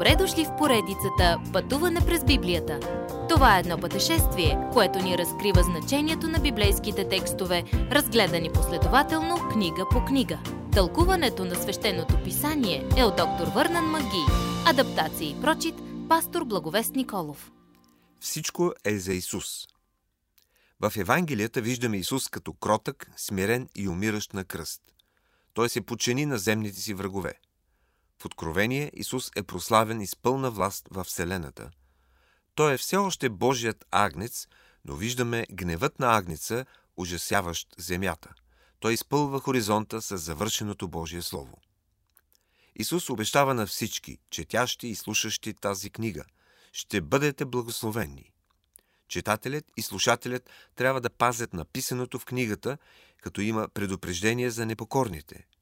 Добре дошли в поредицата Пътуване през Библията. Това е едно пътешествие, което ни разкрива значението на библейските текстове, разгледани последователно книга по книга. Тълкуването на свещеното писание е от доктор Върнан Маги. Адаптация и прочит, пастор Благовест Николов. Всичко е за Исус. В Евангелията виждаме Исус като кротък, смирен и умиращ на кръст. Той се подчини на земните си врагове – в Откровение Исус е прославен и с пълна власт във Вселената. Той е все още Божият агнец, но виждаме гневът на агнеца, ужасяващ земята. Той изпълва хоризонта с завършеното Божие Слово. Исус обещава на всички, четящи и слушащи тази книга, ще бъдете благословени. Читателят и слушателят трябва да пазят написаното в книгата, като има предупреждение за непокорните –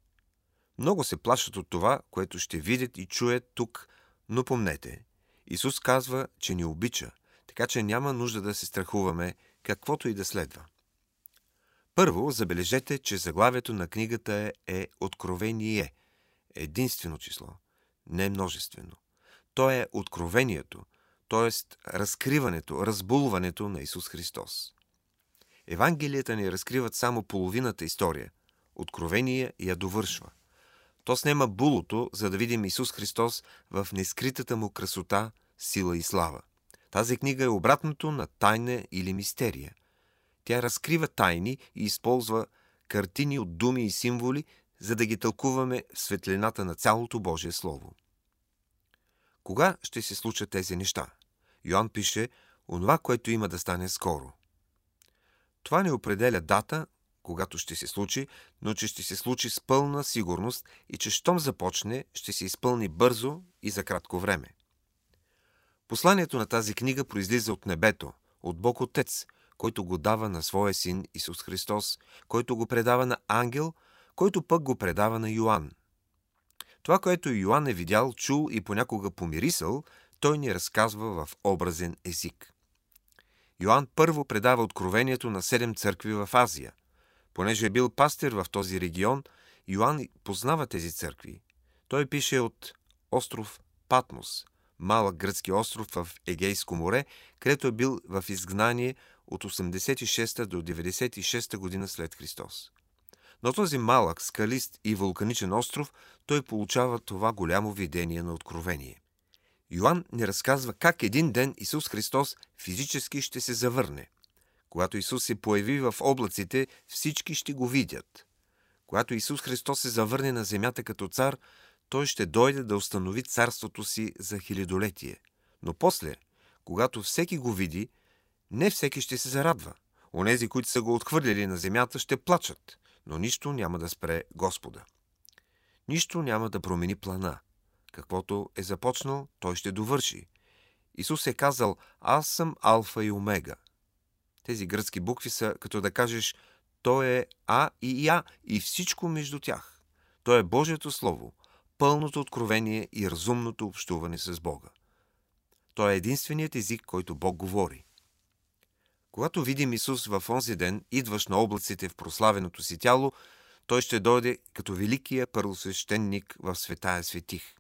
много се плашат от това, което ще видят и чуят тук, но помнете, Исус казва, че ни обича, така че няма нужда да се страхуваме, каквото и да следва. Първо, забележете, че заглавието на книгата е, е Откровение. Единствено число, не множествено. То е откровението, т.е. разкриването, разбулването на Исус Христос. Евангелията ни разкриват само половината история. Откровение я довършва. То снема булото, за да видим Исус Христос в нескритата му красота, сила и слава. Тази книга е обратното на тайна или мистерия. Тя разкрива тайни и използва картини от думи и символи, за да ги тълкуваме в светлината на цялото Божие Слово. Кога ще се случат тези неща? Йоанн пише онова, което има да стане скоро. Това не определя дата, когато ще се случи, но че ще се случи с пълна сигурност и че щом започне, ще се изпълни бързо и за кратко време. Посланието на тази книга произлиза от небето, от Бог Отец, който го дава на своя син Исус Христос, който го предава на ангел, който пък го предава на Йоанн. Това, което Йоанн е видял, чул и понякога помирисъл, той ни разказва в образен език. Йоанн първо предава откровението на седем църкви в Азия – Понеже е бил пастир в този регион, Йоанн познава тези църкви. Той пише от остров Патмос, малък гръцки остров в Егейско море, където е бил в изгнание от 86 до 96 година след Христос. На този малък, скалист и вулканичен остров той получава това голямо видение на откровение. Йоанн ни разказва как един ден Исус Христос физически ще се завърне – когато Исус се появи в облаците, всички ще го видят. Когато Исус Христос се завърне на земята като цар, той ще дойде да установи царството си за хилядолетие. Но после, когато всеки го види, не всеки ще се зарадва. Онези, които са го отхвърлили на земята, ще плачат, но нищо няма да спре Господа. Нищо няма да промени плана. Каквото е започнал, той ще довърши. Исус е казал, аз съм Алфа и Омега – тези гръцки букви са като да кажеш то е А и Я и всичко между тях. То е Божието Слово, пълното откровение и разумното общуване с Бога. То е единственият език, който Бог говори. Когато видим Исус в онзи ден, идващ на облаците в прославеното си тяло, той ще дойде като великия първосвещеник в светая светих.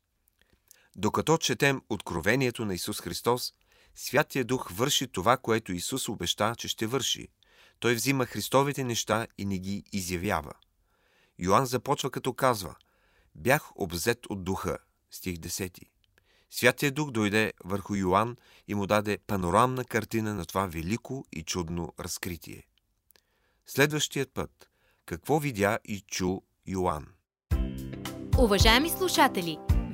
Докато четем откровението на Исус Христос, Святия Дух върши това, което Исус обеща, че ще върши. Той взима Христовите неща и не ги изявява. Йоанн започва като казва «Бях обзет от Духа» стих 10. Святия Дух дойде върху Йоанн и му даде панорамна картина на това велико и чудно разкритие. Следващият път. Какво видя и чу Йоанн? Уважаеми слушатели!